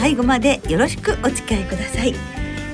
最後までよろしくお付き合いください。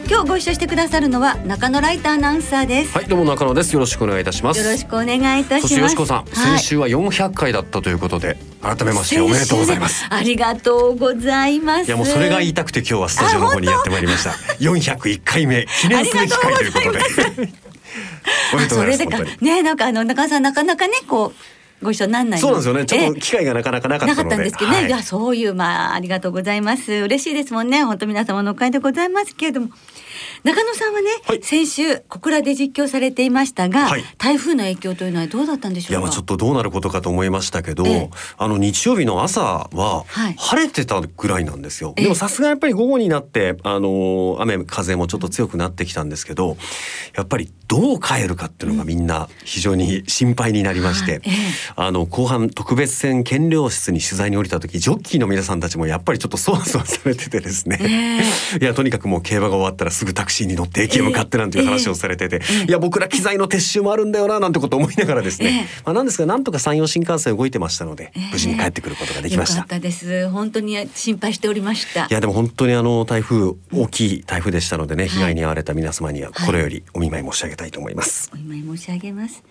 今日ご一緒してくださるのは中野ライターアナウンサーです。はいどうも中野です。よろしくお願いいたします。よろしくお願いいたします。よしこさん、はい。先週は400回だったということで改めましておめでとうございます。ありがとうございます。いやもうそれが言いたくて今日はスタジオの方にやってまいりました。401回目記念すべき回ということで。おめでとうございますあそれでか。ねなんかあの中野さんなかなかねこうご一緒になんないの？そうなんですよね。ちょっえと機会がなかなかなかったんですけどね、はい。い、やそういうまあありがとうございます。嬉しいですもんね。本当皆様のおかげでございますけれども中野さんはね、はい。先週小倉で実況されていましたが、はい。台風の影響というのはどうだったんでしょうか？いやまあちょっとどうなることかと思いましたけど、ええ。あの日曜日の朝ははい。晴れてたぐらいなんですよ。ええ。でもさすがやっぱり午後になってあの雨風もちょっと強くなってきたんですけど、やっぱりどう帰るかっていうのがみんな非常に心配になりまして、あの後半特別戦検量室に取材に降りた時ジョッキーの皆さんたちもやっぱりちょっとそわそわされててですね、いやとにかくもう競馬が終わったらすぐタクシーに乗って駅へ向かってなんていう話をされてて、いや僕ら機材の撤収もあるんだよななんてこと思いながらですね、まあなんですがなんとか山陽新幹線動いてましたので、無事に帰ってくることができました。よかっ。たです。本当に心配しておりました。いやでも本当にあの台風大きい台風でしたのでね、被害に遭われた皆様にははい。心よりお見舞い申し上げたいと思います。お見舞い申し上げます。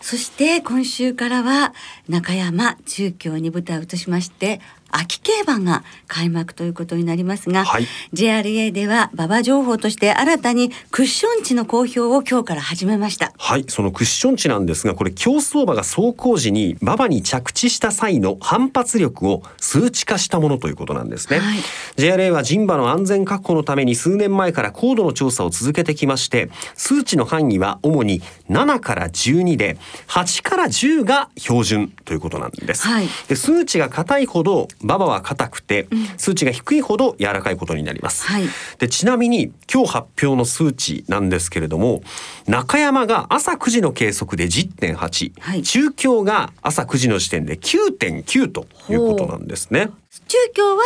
そして今週からは中山中京に舞台を移しまして秋競馬が開幕ということになりますが、はい JRA では馬場情報として新たにクッション値の公表を今日から始めました。はい、そのクッション値なんですが、これ競走馬が走行時に馬場に着地した際の反発力を数値化したものということなんですね。はい JRA は人馬の安全確保のために数年前から高度の調査を続けてきまして、数値の範囲は主に7から12で、8から10が標準ということなんです。はいで数値が硬いほど馬場は硬くて、数値が低いほど柔らかいことになります。はい。でちなみに今日発表の数値なんですけれども中山が朝9時の計測で10.8、はい。中京が朝9時の時点で9.9ということなんですね。中京は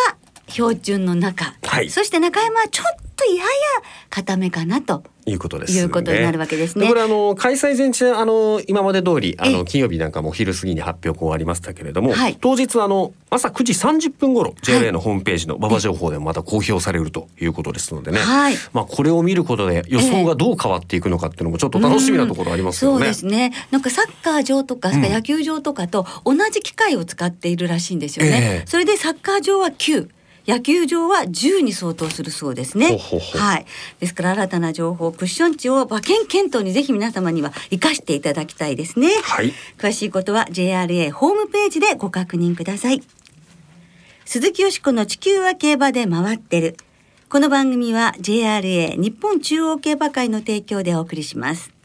標準の中、はい。そして中山はちょっとやや固めかなと。いうことです、ね。いうことになるわけですねでこれあの開催前日あの今まで通りあええの金曜日なんかも昼過ぎに発表こうありましたけれども、はい当日あの朝9時30分頃 JRA のホームページの馬場情報でもまた公表されるということですのでね。はいまあこれを見ることで予想がどう変わっていくのかっていうのもちょっと楽しみなところありますよね。そうですね。なんかサッカー場とか、うん野球場とかと同じ機械を使っているらしいんですよね。ええそれでサッカー場は9。野球場は10に相当するそうですね。ほうほはい。ですから新たな情報、クッション値を馬券検討にぜひ皆様には生かしていただきたいですね。はい。詳しいことは JRA ホームページでご確認ください。鈴木よしこの地球は競馬で回ってる。この番組は JRA 日本中央競馬会の提供でお送りします。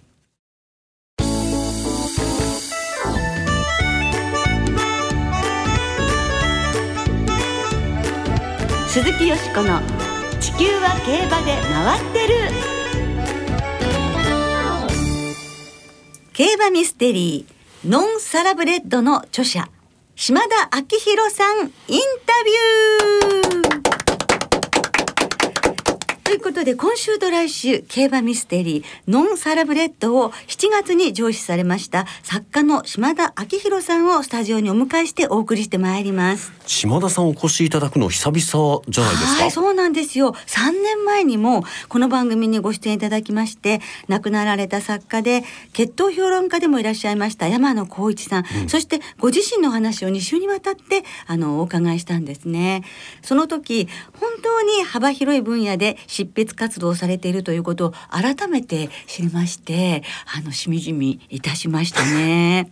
鈴木よしこの地球は競馬で回ってる。競馬ミステリーノンサラブレッドの著者島田昭弘さんインタビュー。ということで今週と来週競馬ミステリーノンサラブレッドを7月に上梓されました作家の島田昭弘さんをスタジオにお迎えしてお送りしてまいります。島田さんお越しいただくの久々じゃないですか？はい、そうなんですよ。3年前にもこの番組にご出演いただきまして、亡くなられた作家で血統評論家でもいらっしゃいました山野光一さん、そしてご自身の話を2週にわたってあのお伺いしたんですね。その時本当に幅広い分野で執筆活動をされているということを改めて知りまして、あのしみじみいたしましたね。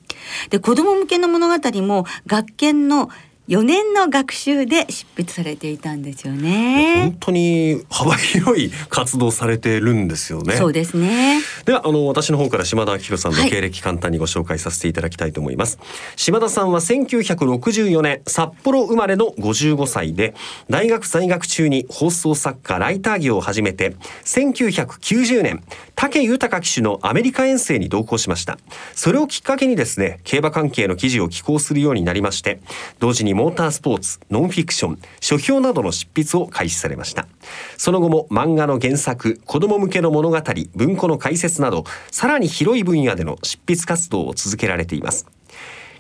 で子供向けの物語も学研の4年の学習で執筆されていたんですよ本ね。当に幅広い活動されてるんですよね。そうですね。ではあの私の方から島田明宏さんの経歴簡単にご紹介させていただきたいと思います、はい、島田さんは1964年札幌生まれの55歳で大学在学中に放送作家ライター業を始めて1990年武豊騎手のアメリカ遠征に同行しました。それをきっかけにですね競馬関係の記事を寄稿するようになりまして同時にモータースポーツノンフィクション書評などの執筆を開始されました。その後も漫画の原作子供向けの物語文庫の解説などさらに広い分野での執筆活動を続けられています。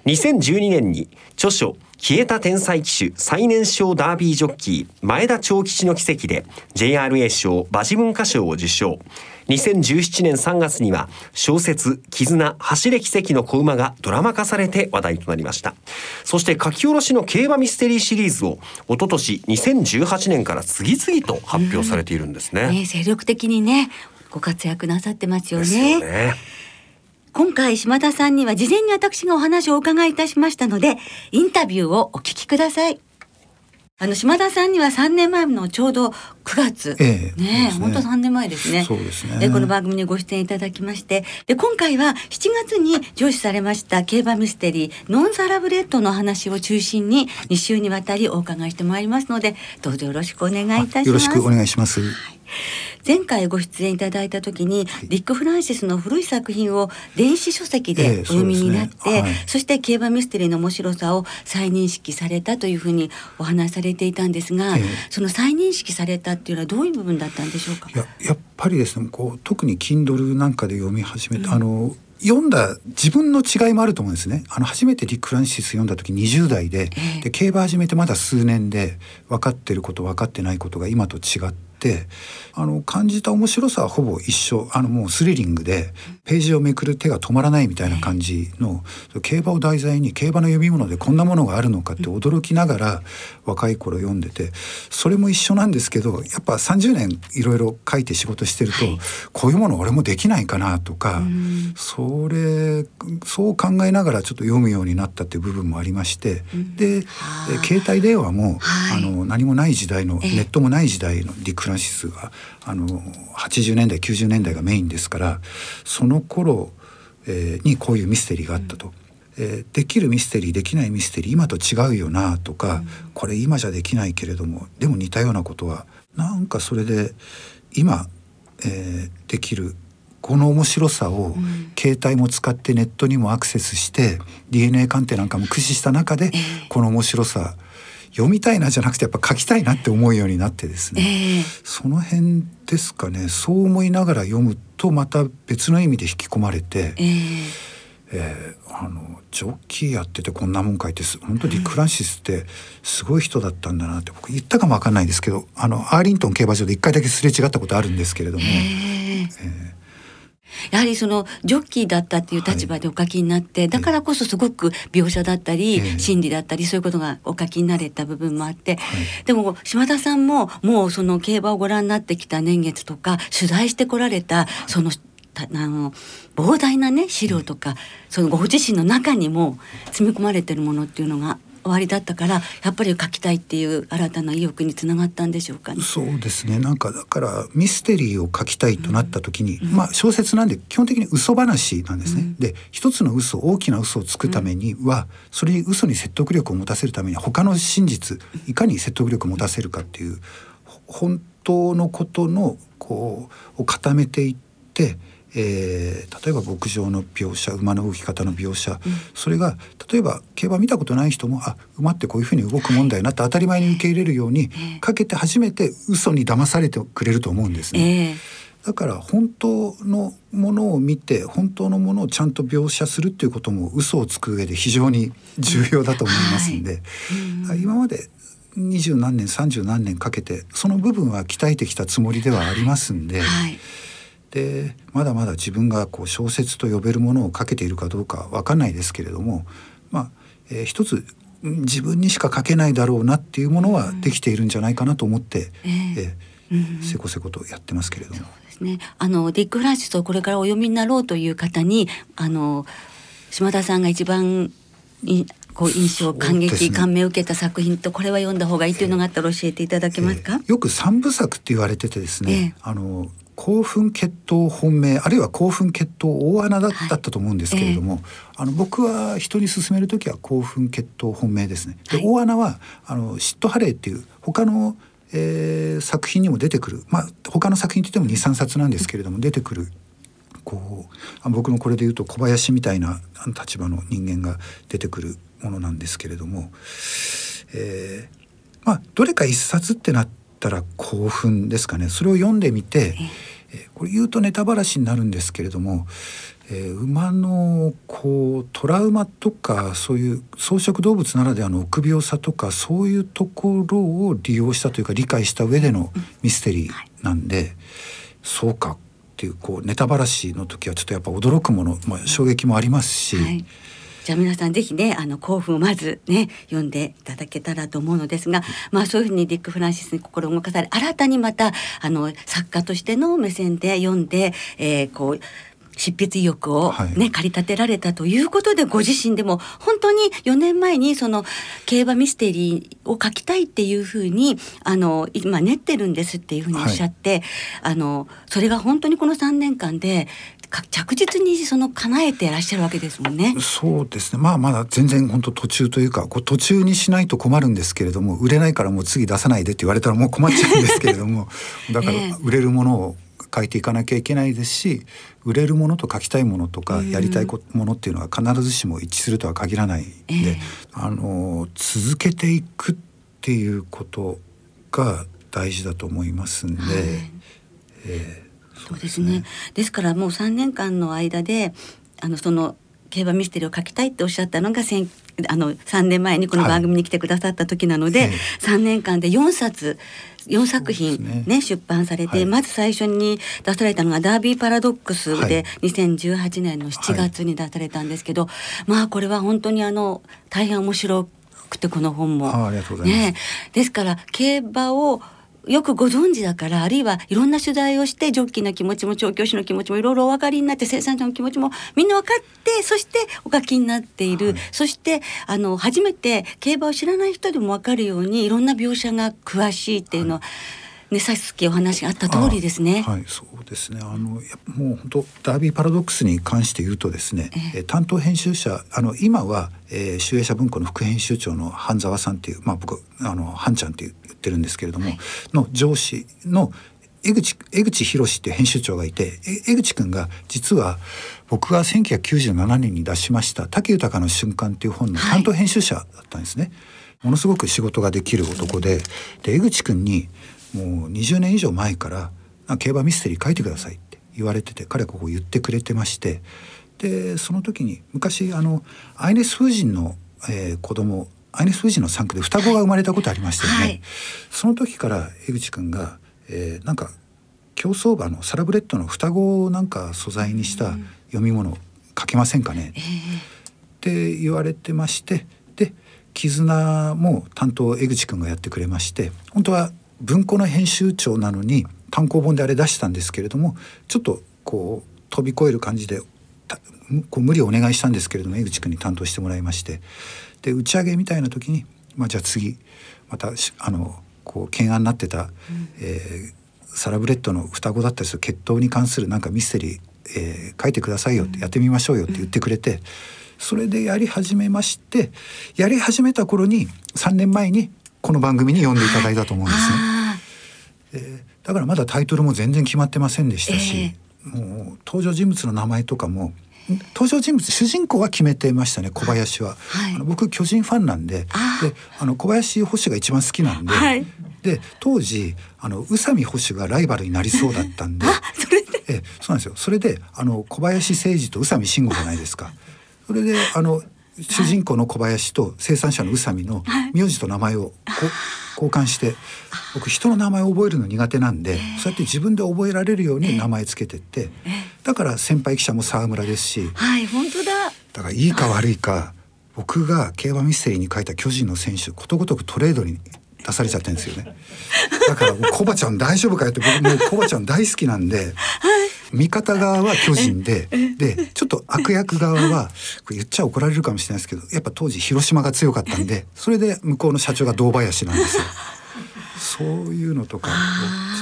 2012年に著書消えた天才騎手最年少ダービージョッキー前田長吉の奇跡で JRA 賞馬事文化賞を受賞。2017年3月には小説絆走れ奇跡の子馬がドラマ化されて話題となりましたそして書き下ろしの競馬ミステリーシリーズを一昨年2018年から次々と発表されているんですねね精力的にねご活躍なさってますよね。ね今回島田さんには事前に私がお話をお伺いいたしましたのでインタビューをお聞きください。あの島田さんには3年前のちょうど9月、ええ、ね本当3年前ですね。そうですね。この番組にご出演いただきまして、で今回は7月に上司されました競馬ミステリーノンサラブレッドの話を中心に2週にわたりお伺いしてまいりますので、どうぞよろしくお願いいたします。よろしくお願いします。はい 前回ご出演いただいた時に、はい、リック・フランシスの古い作品を電子書籍でお読みになって、えーそねはい、そして競馬ミステリーの面白さを再認識されたというふうにお話されていたんですが、えー、その再認識されたっていうのはどういう部分だったんでしょうか？ややっぱりですねこう特に Kindle なんかで読み始めた、うん、あの読んだ自分の違いもあると思うんですね。あの初めてリック・フランシス読んだ時20代でえー、で競馬始めてまだ数年で分かってること分かってないことが今と違ってってあの感じた面白さはほぼ一緒。あのもうスリリングでページをめくる手が止まらないみたいな感じの競馬を題材に競馬の読み物でこんなものがあるのかって驚きながら若い頃読んでてそれも一緒なんですけどやっぱ30年いろいろ書いて仕事してると、はい、こういうもの俺もできないかなとかそれそう考えながらちょっと読むようになったっていう部分もありましてで携帯電話も、はい、あの何もない時代のネットもない時代のリクフランシスがあの80年代90年代がメインですからその頃、えー、にこういうミステリーがあったと。えー、できるミステリーできないミステリー今と違うよなとか、うん、これ今じゃできないけれどもでも似たようなことはなんかそれで今、えー、できるこの面白さを携帯も使ってネットにもアクセスして DNA 鑑定なんかも駆使した中でこの面白さ、えー読みたいなじゃなくてやっぱ書きたいなって思うようになってですね、えー、その辺ですかね。そう思いながら読むとまた別の意味で引き込まれて。えーえー、あのジョッキーやっててこんなもん書いて本当にクランシスってすごい人だったんだなって僕言ったかも分かんないですけどあのアーリントン競馬場で一回だけすれ違ったことあるんですけれども。えー、えーやはりそのジョッキーだったっていう立場でお書きになって、はい、だからこそすごく描写だったり、えー、心理だったりそういうことがお書きになれた部分もあって、はい、でも島田さんももうその競馬をご覧になってきた年月とか取材してこられたそのあの膨大なね資料とか、そのご自身の中にも詰め込まれてるものっていうのが終わりだったからやっぱり書きたいっていう新たな意欲につながったんでしょうかね。そうですねなんかだからミステリーを書きたいとなった時に、うん、まあ小説なんで基本的に嘘話なんですね。うん、で一つの嘘大きな嘘をつくためには、それに嘘に説得力を持たせるためには他の真実いかに説得力を持たせるかっていう本当のことのこうを固めていって。えー、例えば牧場の描写馬の動き方の描写、うん、それが例えば競馬見たことない人もあ馬ってこういうふうに動くもんだよなって当たり前に受け入れるようにかけて初めて嘘に騙されてくれると思うんですね。えー、だから本当のものを見て本当のものをちゃんと描写するっていうことも嘘をつく上で非常に重要だと思いますんで、はい、今まで二十何年三十何年かけてその部分は鍛えてきたつもりではありますんで。はいでまだまだ自分がこう小説と呼べるものを書けているかどうかわかんないですけれどもまあ、えー、一つ自分にしか書けないだろうなっていうものはできているんじゃないかなと思って、うん、えー、せこせことやってますけれども。ね、あのディック・フランシスをこれからお読みになろうという方にあの島田さんが一番こう印象感激、ね、感銘を受けた作品とこれは読んだ方がいいというのがあったら教えていただけますか、えー、よく三部作って言われててですね、えー、あの興奮血統本命あるいは興奮血統大穴だったと思うんですけれども、はい。えー、あの僕は人に勧める時は興奮血統本命ですね。で、はい、大穴はあの嫉妬ハレーっていう他の、えー、作品にも出てくるまあ他の作品といっても23冊なんですけれども出てくるこう僕のこれで言うと小林みたいな立場の人間が出てくるものなんですけれども、えー、まあどれか一冊ってなったら興奮ですかね。それを読んでみて、えこれ言うとネタばらしになるんですけれども、えー、馬のこうトラウマとかそういう草食動物ならではの臆病さとかそういうところを利用したというか理解した上でのミステリーなんで、うんはい、そうかっていうこうネタばらしの時はちょっとやっぱ驚くもの、まあ、衝撃もありますし。はいじゃあ皆さんぜひねあの興奮をまずね読んでいただけたらと思うのですが、まあそういうふうにディック・フランシスに心動かされ新たにまたあの作家としての目線で読んで、えー、こう執筆意欲をね、はい、駆り立てられたということでご自身でも本当に4年前にその競馬ミステリーを書きたいっていうふうにあの今練ってるんですっていうふうにおっしゃって、はい、あのそれが本当にこの3年間で着実にその叶えていらっしゃるわけですもんね。そうですね。まあまだ全然本当途中というか、こう途中にしないと困るんですけれども、売れないからもう次出さないでって言われたらもう困っちゃうんですけれども、だから売れるものを書いていかなきゃいけないですし、売れるものと書きたいものとかやりたいものっていうのは必ずしも一致するとは限らないんで、えー、あの続けていくっていうことが大事だと思いますんで。はい、えーそうですね。ですからもう3年間の間であのその競馬ミステリーを書きたいっておっしゃったのがあの3年前にこの番組に来てくださった時なので、はい、3年間で4冊4作品ね、ね。出版されて、はい、まず最初に出されたのが「ダービーパラドックス」で2018年の7月に出されたんですけど、はい、まあこれは本当にあの大変面白くてこの本も。ね、ですから競馬をよくご存知だからあるいはいろんな取材をしてジョッキーの気持ちも調教師の気持ちもいろいろお分かりになって生産者の気持ちもみんな分かってそしてお書きになっている、はい、そしてあの初めて競馬を知らない人でも分かるようにいろんな描写が詳しいっていうのは、はいね、さっきお話があった通りですね。はい、そうですね。あのもう本当ダービーパラドックスに関して言うとですね、えー、担当編集者あの今は、えー、集英社文庫の副編集長の半沢さんっていうまあ僕あの半ちゃんっていうってるんですけれども、はい、の上司の江口江口博っていう編集長がいて江口君が実は僕が1997年に出しました「武豊の瞬間」っていう本の担当編集者だったんですね。はい、ものすごく仕事ができる男でで江口君にもう20年以上前から「競馬ミステリー書いてください」って言われてて彼がここ言ってくれてましてでその時に昔あのアイネス風神の、えー、子供アイネス・フジの産区で双子が生まれたことありましたよね、はい、その時から江口君が、えー、なんか競走馬のサラブレッドの双子をなんか素材にした読み物書けませんかね、えー、って言われてましてで絆も担当江口君がやってくれまして本当は文庫の編集長なのに単行本であれ出したんですけれどもちょっとこう飛び越える感じでこう無理をお願いしたんですけれども江口君に担当してもらいましてで打ち上げみたいな時に、まあ、じゃあ次またあのこう懸案になってた、うん、えー、サラブレッドの双子だったりする血統に関するなんかミステリー、えー、書いてくださいよってやってみましょうよって言ってくれて、うん、それでやり始めましてやり始めた頃に3年前にこの番組に呼んでいただいたと思うんですね。えー、だからまだタイトルも全然決まってませんでしたし、えー、もう登場人物の名前とかも登場人物主人公は決めてましたね小林は、はい、あの僕巨人ファンなんでであの小林捕手が一番好きなんで、はい、で当時あの宇佐美捕手がライバルになりそうだったんでえそうなんですよ。それであの小林誠司と宇佐美慎吾じゃないですか。それであの主人公の小林と生産者の宇佐美の名字と名前を交換して僕人の名前を覚えるの苦手なんでそうやって自分で覚えられるように名前つけてってだから先輩記者も沢村ですしはい本当だ。だからいいか悪いか僕が競馬ミステリーに書いた巨人の選手ことごとくトレードに出されちゃってるんですよね。だからコバちゃん大丈夫かよって僕もうコバちゃん大好きなんで、味方側は巨人ででちょっと悪役側はこれ言っちゃ怒られるかもしれないですけどやっぱ当時広島が強かったんでそれで向こうの社長が堂林なんですよ。そういうのとか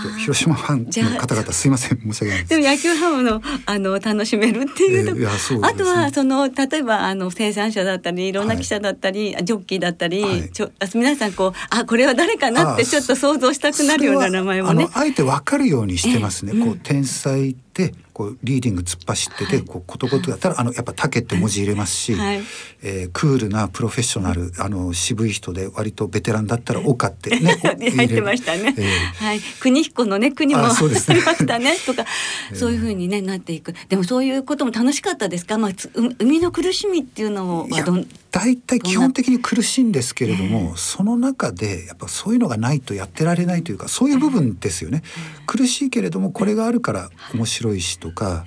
ちょっと広島ファンの方々すいません申し訳ないです。でも野球ハムのあの楽しめるっていうとこ。えーね。あとはその例えばあの生産者だったりい。ろんなはい記者だったり、ジョッキーだったり、はい。ちょあ皆さんこうあこれは誰かなってあちょっと想像したくなるような名前もね。あのあえて分かるようにしてますね。ええ。こう天才でこうリーディング突っ走ってて、はい。こうことごとだったらあのやっぱ竹って文字入れますし、はい。えークールなプロフェッショナルあの渋い人で割とベテランだったら岡ってね お入ってましたね。ええはい、国彦のね国もああそうですね。りましたね とか、ええそういう風にねなっていく。でもそういうことも楽しかったですか？まあ生みの苦しみっていうのはどん大体基本的に苦しいんですけれどえも、その中でやっぱそういうのがないとやってられないというかそういう部分ですよね。苦しいけれどもこれがあるから面白いしとか。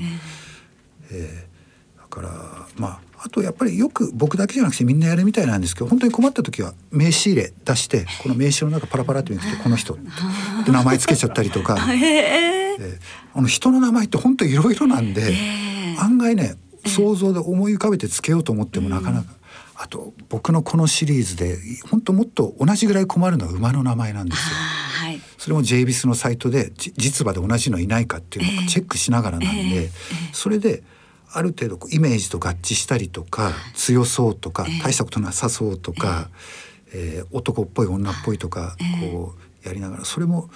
えーだからまああとやっぱりよく僕だけじゃなくてみんなやるみたいなんですけど本当に困った時は名刺入れ出してこの名刺の中パラパラって見てこの人って名前つけちゃったりとか、へええ。ーあの人の名前って本当いろいろなんで、え案外ね想像で思い浮かべてつけようと思ってもなかなか、あと僕のこのシリーズで本当もっと同じぐらい困るのは馬の名前なんですよ。はい。それも j ビスのサイトでじ実馬で同じのいないかっていうのをチェックしながらなんで、ええそれである程度イメージと合致したりとか強そうとかええ。大したことなさそうとか、えー男っぽい女っぽいとかええ。こうやりながらそれも、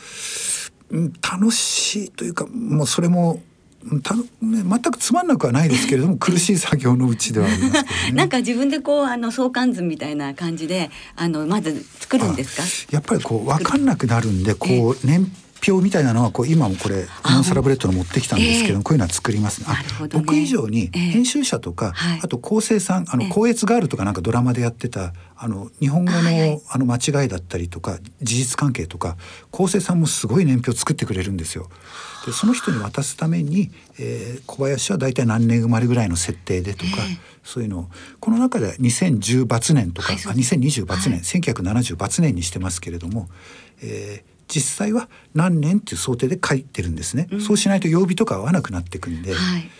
うん、楽しいというかもうそれも、うんたね、全くつまんなくはないですけれども 苦しい作業のうちではありますね。なんか自分でこうあの相関図みたいな感じであのまず作るんですか？やっぱりこう分かんなくなるんでこう年表みたいなのはこう今もこれあノンサラブレッドの持ってきたんですけどええ。こういうのは作ります。ね。ね。僕以上にええ。編集者とかはい。あと構成さんあのええ。光悦ガールとかなんかドラマでやってたあの日本語のあの間違いだったりとか事実関係とか構成さんもすごい年表作ってくれるんですよ。でその人に渡すために、えー小林は大体何年生まれぐらいの設定でとか、ええ。そういうのをこの中では2010バツ年とか、はいあ2020バツ年、はい。1970バツ年にしてますけれども、えー実際は何年っていう想定で書いてるんですね、そうしないと曜日とか合わなくなってくんで,、はい。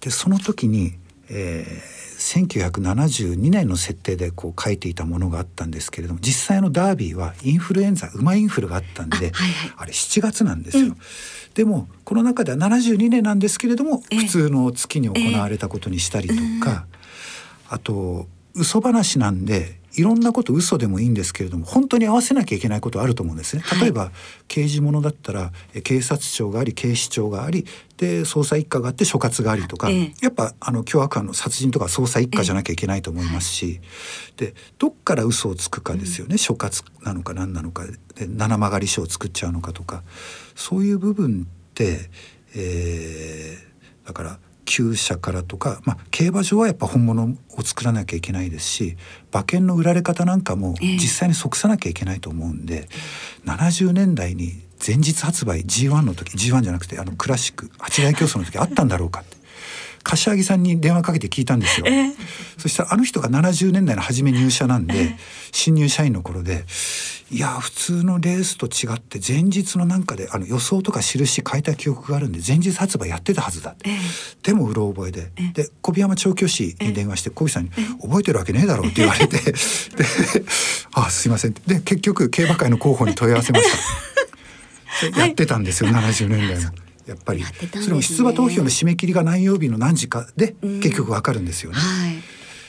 でその時に、えー1972年の設定でこう書いていたものがあったんですけれども実際のダービーはインフルエンザ馬インフルがあったんであはいはい。あれ7月なんですよ。でもこの中では72年なんですけれどもええ。普通の月に行われたことにしたりとか、あと嘘話なんでいろんなこと嘘でもいいんですけれども本当に合わせなきゃいけないことあると思うんですね。例えば、刑事ものだったらえ警察庁があり警視庁がありで捜査一課があって所轄がありとか、ええ。やっぱあの凶悪犯の殺人とか捜査一課じゃなきゃいけないと思いますし、でどっから嘘をつくかですよね、所轄なのか何なのかで七曲り書を作っちゃうのかとか。そういう部分って、えーだから厩舎からとか、まあ、競馬場はやっぱ本物を作らなきゃいけないですし馬券の売られ方なんかもええ。実際に即さなきゃいけないと思うんで、70年代に前日発売 G1 の時 G1 じゃなくてあのクラシック八大競争の時あったんだろうかって柏木さんに電話かけて聞いたんですよ。えそしたらあの人が70年代の初め入社なんで新入社員の頃でいや普通のレースと違って前日のなんかであの予想とか印変えた記憶があるんで前日発売やってたはずだって。ええ。でもうろ覚えで。で小檜山調教師に電話して小檜さんに「覚えてるわけねえだろ」って言われて。で「あすいません」で結局競馬会の候補に問い合わせました。で やってたんですよ、70年代の。やっぱりねそれも出馬投票の締め切りが何曜日の何時かでうん結局わかるんですよね。はい。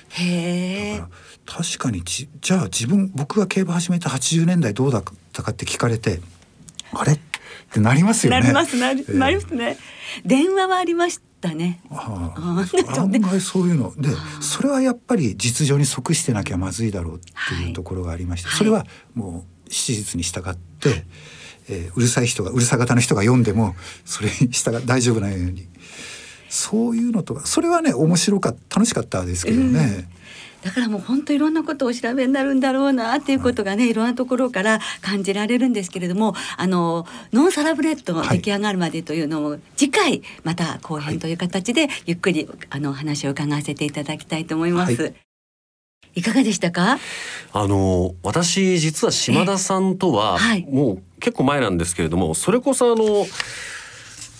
へえだ。から確かにじじゃあ自分僕が競馬始めた80年代どうだったかって聞かれてあれ？ってなりますよね。なりますなり、ええなりますね。電話はありましたね。ああ 案外そういうのでそれはやっぱり実情に即してなきゃまずいだろうってはいいうところがありまして、はいそれはもう史実に従って、えーうるさい人がうるさ型の人が読んでもそれに従大丈夫なように。そういうのとかそれはね面白かった楽しかったですけどね。だからもう本当いろんなことをお調べになるんだろうなっていうことがね、い。ろんなところから感じられるんですけれどもあのノンサラブレッドの出来上がるまでというのを次回また後編という形でゆっくりあのお話を伺わせていただきたいと思います。、はいかがでしたか？あの私実は島田さんとはえはい。もう結構前なんですけれどもそれこそあの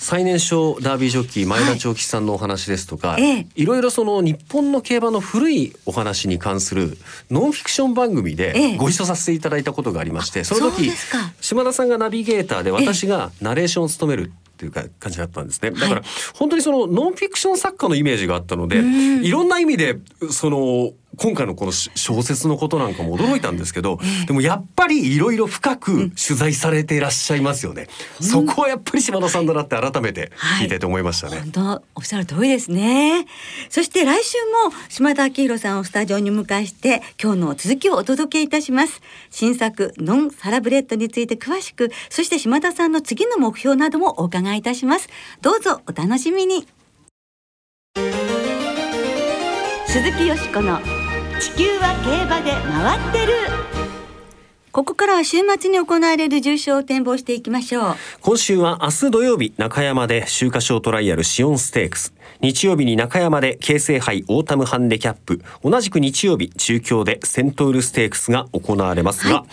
最年少ダービージョッキー前田長吉さんのお話ですとか、ええ。いろいろその日本の競馬の古いお話に関するノンフィクション番組えでえご一緒させていただいたことがありまして、その時島田さんがナビゲーターで私がナレーションを務めるっていうか感じだったんですね。だから本当にそのノンフィクション作家のイメージがあったので、うん。いろんな意味でその今回のこのし小説のことなんかも驚いたんですけど、でもやっぱりいろいろ深く取材されていらっしゃいますよね。そこはやっぱり島田さんだなって改めて聞いてて思いましたね。本当おっしゃる通りですね。そして来週も島田明宏さんをスタジオにお迎えして今日の続きをお届けいたします。新作ノンサラブレッドについて詳しく、そして島田さんの次の目標などもお伺いいたします。どうぞお楽しみに。鈴木淑子の地球は競馬で回ってる。ここからは週末に行われる重賞を展望していきましょう。今週は明日土曜日中山で秋華賞トライアル紫苑ステークス日曜日に中山で京成杯オータムハンデキャップ同じく日曜日中京でセントウルステークスが行われますが、はい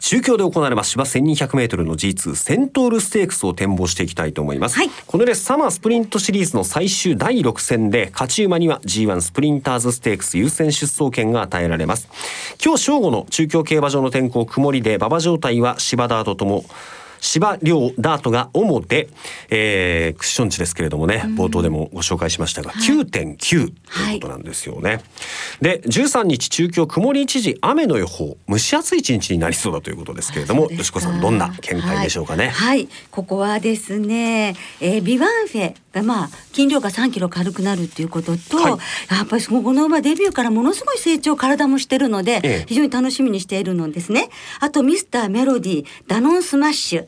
中京で行われます芝 1200m の G2 セントウルステークスを展望していきたいと思います、はい。このレースサマースプリントシリーズの最終第6戦で勝ち馬には G1 スプリンターズステークス優先出走権が与えられます。今日正午の中京競馬場の天候曇りで馬場状態は芝ダートとも芝良ダートが重で、えークッション値ですけれどもね、冒頭でもご紹介しましたが、9.9ということなんですよね。で13日中京曇り一時雨の予報蒸し暑い一日になりそうだということですけれどもそうですか。よしこさんどんな見解でしょうかね。はい、はい。ここはですね、えービワンフェがまあ筋量が3キロ軽くなるっていうことと、はいやっぱりそのこの馬デビューからものすごい成長体もしてるので、ええ非常に楽しみにしているのですね。あとミスターメロディー、ダノンスマッシュ。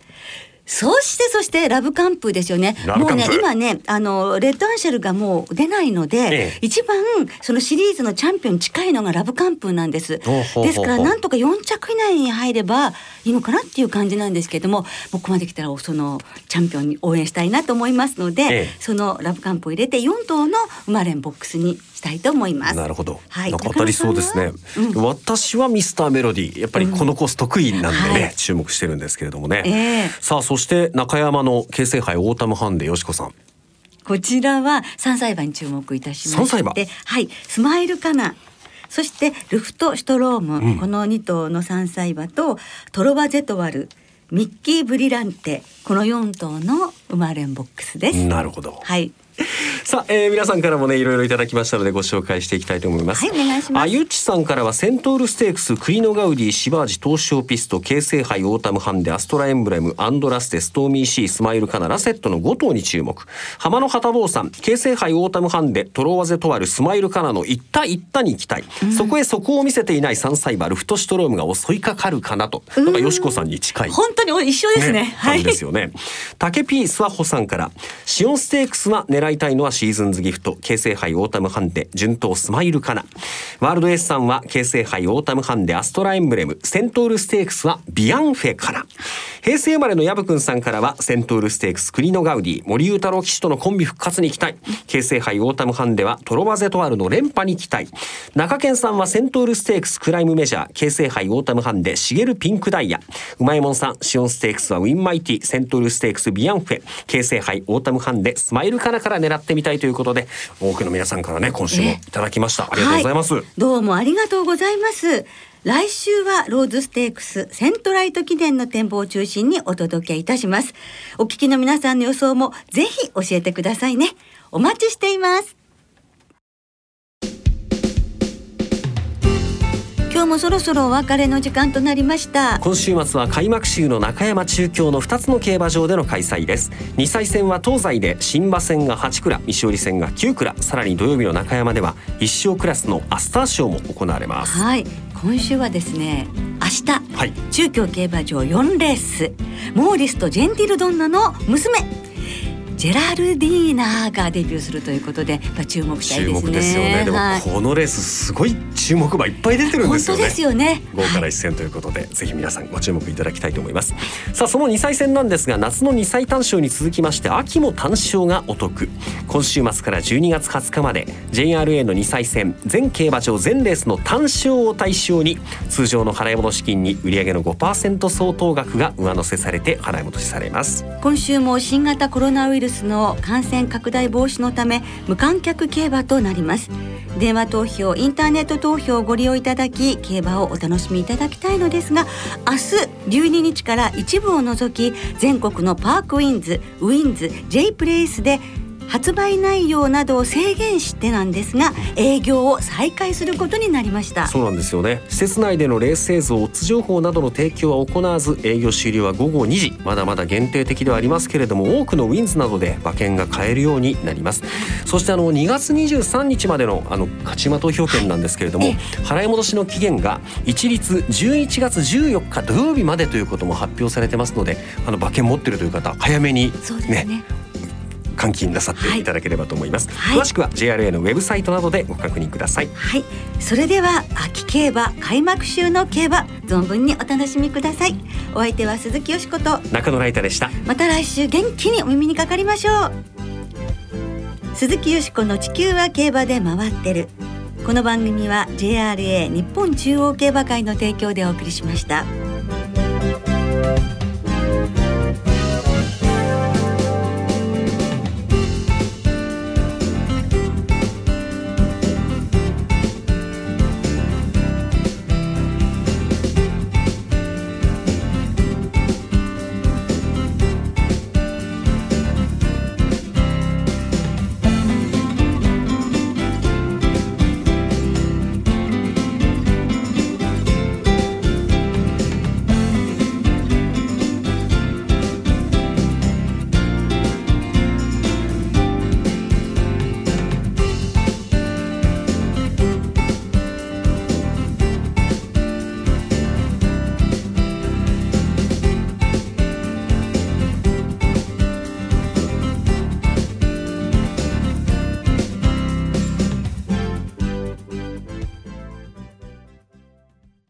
そしてそしてラブカンプーですよね。もうね今ねあのレッドアンシェルがもう出ないので、ええ一番そのシリーズのチャンピオンに近いのがラブカンプーなんです。ですからなんとか4着以内に入ればいいのかなっていう感じなんですけれどももうここまで来たらそのチャンピオンに応援したいなと思いますので、ええそのラブカンプを入れて4頭の馬連ボックスにしたいと思います。なるほど、はい。なんか当たりそうですね、は？私はミスターメロディーやっぱりこのコース得意なんでね、はい。注目してるんですけれどもね、ええ。さあそして中山の京成杯オータムハンデよしこさん。こちらは三歳馬に注目いたしま三歳馬？して、はい、スマイルカナ。そしてルフトシュトローム、うん。この2頭の3歳馬とトロワゼトワルミッキーブリランテ。この4頭の馬連ボックスです。なるほど。はい。さあ、えー皆さんからもねいろいろいただきましたのでご紹介していきたいと思います。はいお願いしますあゆっちさんからはセントウルステークスクリノガウディーシヴァージトウショウピスト京成杯オータムハンデアストラエンブレムアンドラステストーミーシースマイルカナラセットの5頭に注目浜野旗坊さん京成杯オータムハンデトロワゼトワルスマイルカナの行った行ったに期待、そこへ底を見せていない3歳馬ルフトシュトロームが襲いかかるかなとなんか淑子さんに近い本当に一緒ですね。はい。ですよね。竹ピースワホさんから紫苑ステークスは狙いいたいのはシーズンズギフト京成杯オータムハンデ順当スマイルカナ。ワールドエースさんは京成杯オータムハンデアストラエンブレム。セントウルステークスはビアンフェかな。平成生まれのヤブくんさんからはセントウルステークスクリノガウディー森裕太朗騎手とのコンビ復活に期待。京成杯オータムハンデはトロワゼトワルの連覇に期待。中堅さんはセントウルステークスクライムメジャー。京成杯オータムハンデシゲルピンクダイヤ。うまいもんさん紫苑ステークスはウインマイティー。セントウルステークスビアンフェ。京成杯オータムハンデスマイルカナから狙ってみたいということで多くの皆さんからね今週もいただきました、ありがとうございます、はいどうもありがとうございます。来週はローズステークスセントライト記念の展望を中心にお届けいたします。お聞きの皆さんの予想もぜひ教えてくださいね。お待ちしています。今日もそろそろお別れの時間となりました。今週末は開幕週の中山中京の2つの競馬場での開催です。2歳戦は東西で新馬戦が8蔵未勝利戦が9蔵さらに土曜日の中山では一勝クラスのアスター賞も行われます。はい、今週はですね、明日、はい。中京競馬場4レース、モーリスとジェンティルドンナの娘。ジェラルディーナがデビューするということで、やっぱ注目したいですね。注目ですよねでもはいこのレースすごい注注目馬いっぱい出てるんですよね。本当ですよね。豪華な一戦ということで、ぜひ皆さんご注目いただきたいと思います。さあその2歳戦なんですが夏の2歳単勝に続きまして秋も単勝がお得。今週末から12月20日まで JRA の2歳戦全競馬場全レースの単勝を対象に通常の払い戻し金に売上の5%相当額が上乗せされて払い戻しされます。今週も新型コロナウイルスの感染拡大防止のため無観客競馬となります。電話投票インターネット投票をご利用いただき競馬をお楽しみいただきたいのですが明日12日から一部を除き全国のパークウィンズウィンズ J プレイスで発売内容などを制限してなんですが営業を再開することになりました。そうなんですよね。施設内でのレース映像オッズ情報などの提供は行わず営業終了は午後2時。まだまだ限定的ではありますけれども多くのウィンズなどで馬券が買えるようになります。そしてあの2月23日までのあの勝ち馬投票権なんですけれども、払い戻しの期限が一律11月14日土曜日までということも発表されてますのであの馬券持ってるという方早めにそうですね換金なさっていただければと思います、はい。詳しくは JRA のウェブサイトなどでご確認ください。はい、それでは秋競馬開幕週の競馬存分にお楽しみください。お相手は鈴木よしこと。中野ライタでした。また来週元気にお耳にかかりましょう。鈴木よしこの地球は競馬で回ってる。この番組は JRA 日本中央競馬会の提供でお送りしました。